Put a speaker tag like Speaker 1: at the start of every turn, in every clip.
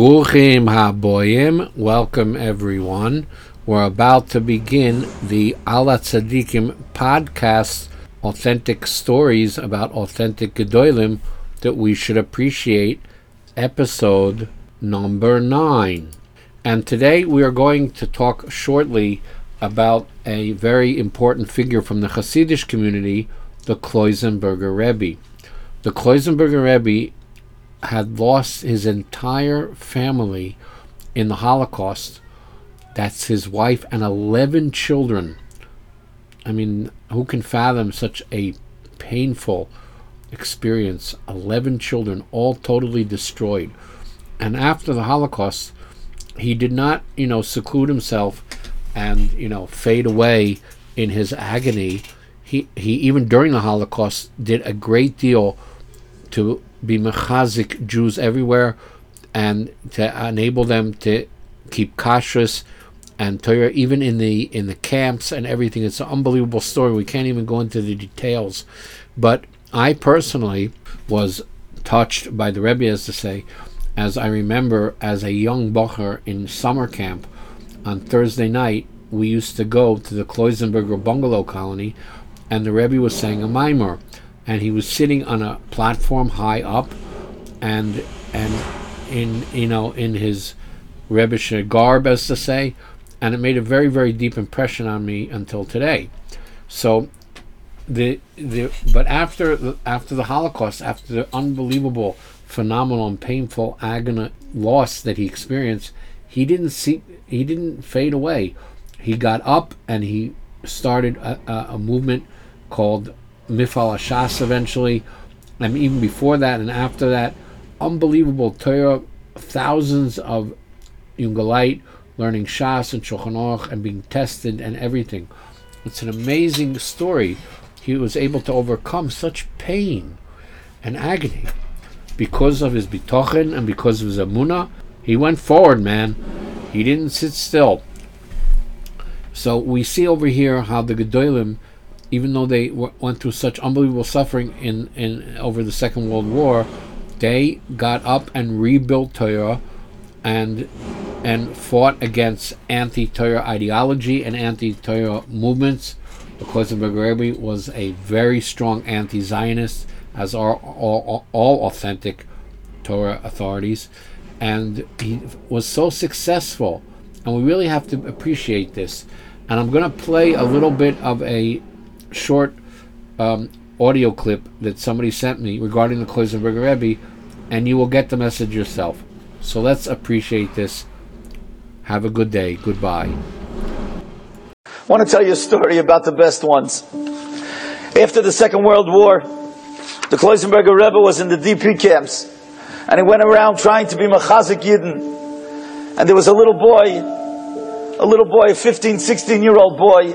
Speaker 1: Bruchim Haboyim, welcome everyone. We're about to begin the Ala Tzadikim podcast, authentic stories about authentic Gedolim that we should appreciate, episode number nine. And today we are going to talk shortly about a very important figure from the Hasidic community, the Kloisenberger Rebbe. The Kloisenberger Rebbe had lost his entire family in the Holocaust. That's his wife and 11 children. I mean, who can fathom such a painful experience? 11 children, all totally destroyed. And after the Holocaust, he did not, you know, seclude himself and, you know, fade away in his agony. He, he even during the Holocaust did a great deal to be mechazik Jews everywhere and to enable them to keep kashrus and Torah even in the in the camps and everything. It's an unbelievable story. We can't even go into the details. But I personally was touched by the Rebbe, as to say, as I remember as a young bocher in summer camp on Thursday night, we used to go to the Kloisenberger bungalow colony, and the Rebbe was saying a mimer and he was sitting on a platform high up, and and in you know in his Rebbish garb, as to say, and it made a very very deep impression on me until today. So the the but after the, after the Holocaust, after the unbelievable, phenomenal, and painful agony loss that he experienced, he didn't see he didn't fade away. He got up and he started a, a movement called Mifal Shas eventually, and even before that and after that, unbelievable Torah, thousands of Yungalite learning Shas and Shulchan Aruch and being tested and everything. It's an amazing story. He was able to overcome such pain and agony because of his bitochen and because of his amuna. He went forward, man. He didn't sit still. So we see over here how the Gedolim even though they w- went through such unbelievable suffering in, in over the Second World War, they got up and rebuilt Torah and and fought against anti-Torah ideology and anti-Torah movements. Because of Rebbe was a very strong anti-Zionist, as are all, all authentic Torah authorities, and he was so successful. And we really have to appreciate this. And I'm going to play a little bit of a short um, audio clip that somebody sent me regarding the Kloisenberger Rebbe, and you will get the message yourself. So let's appreciate this. Have a good day. Goodbye.
Speaker 2: I want to tell you a story about the best ones. After the Second World War, the Kloisenberger Rebbe was in the DP camps, and he went around trying to be Machazik Yidden. And there was a little boy, a little boy, a 15, 16 year old boy,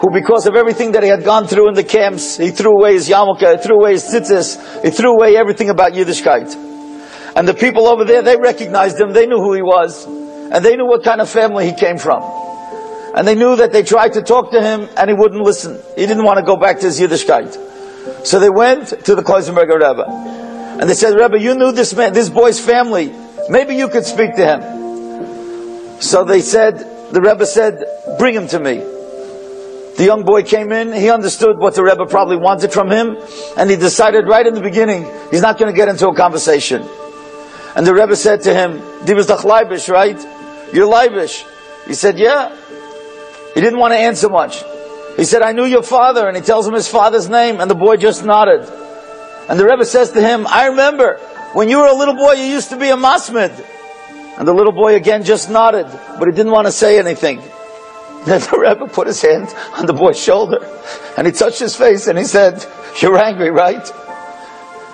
Speaker 2: who because of everything that he had gone through in the camps, he threw away his yarmulke, he threw away his tzitzis, he threw away everything about Yiddishkeit. And the people over there, they recognized him, they knew who he was, and they knew what kind of family he came from. And they knew that they tried to talk to him, and he wouldn't listen. He didn't want to go back to his Yiddishkeit. So they went to the Kloisenberger Rebbe. And they said, Rebbe, you knew this man, this boy's family. Maybe you could speak to him. So they said, the Rebbe said, bring him to me. The young boy came in, he understood what the Rebbe probably wanted from him, and he decided right in the beginning, he's not going to get into a conversation. And the Rebbe said to him, was the Leibish, right? You're Leibish. He said, yeah. He didn't want to answer much. He said, I knew your father, and he tells him his father's name, and the boy just nodded. And the Rebbe says to him, I remember, when you were a little boy, you used to be a masmid. And the little boy again just nodded, but he didn't want to say anything. Then the Rebbe put his hand on the boy's shoulder and he touched his face and he said, You're angry, right?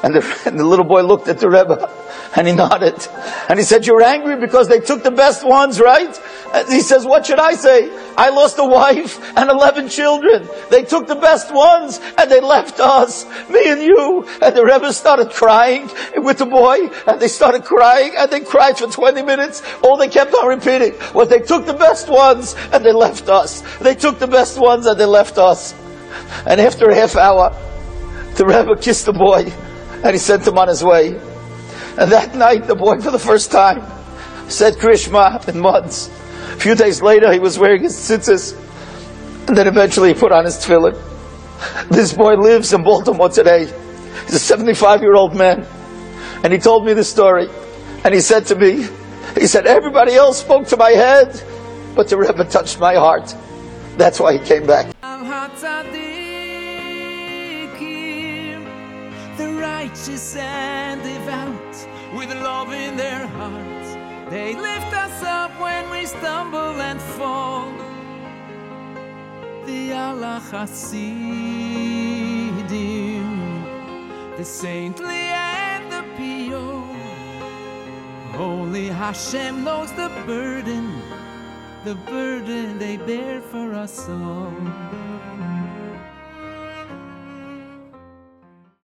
Speaker 2: And the, and the little boy looked at the Rebbe and he nodded. And he said, You're angry because they took the best ones, right? He says, What should I say? I lost a wife and 11 children. They took the best ones and they left us, me and you. And the Rebbe started crying with the boy and they started crying and they cried for 20 minutes. All they kept on repeating was they took the best ones and they left us. They took the best ones and they left us. And after a half hour, the Rebbe kissed the boy and he sent him on his way. And that night, the boy, for the first time, said Krishma in months. A few days later, he was wearing his tzitzis, and then eventually he put on his tefillin. This boy lives in Baltimore today. He's a 75 year old man. And he told me the story. And he said to me, he said, everybody else spoke to my head, but the Rebbe touched my heart. That's why he came back.
Speaker 3: The righteous and devout, with love in their hearts, they lift us up when we stumble and fall. The Allah Hasidim, the saintly and the pure. Only Hashem knows the burden, the burden they bear for us all.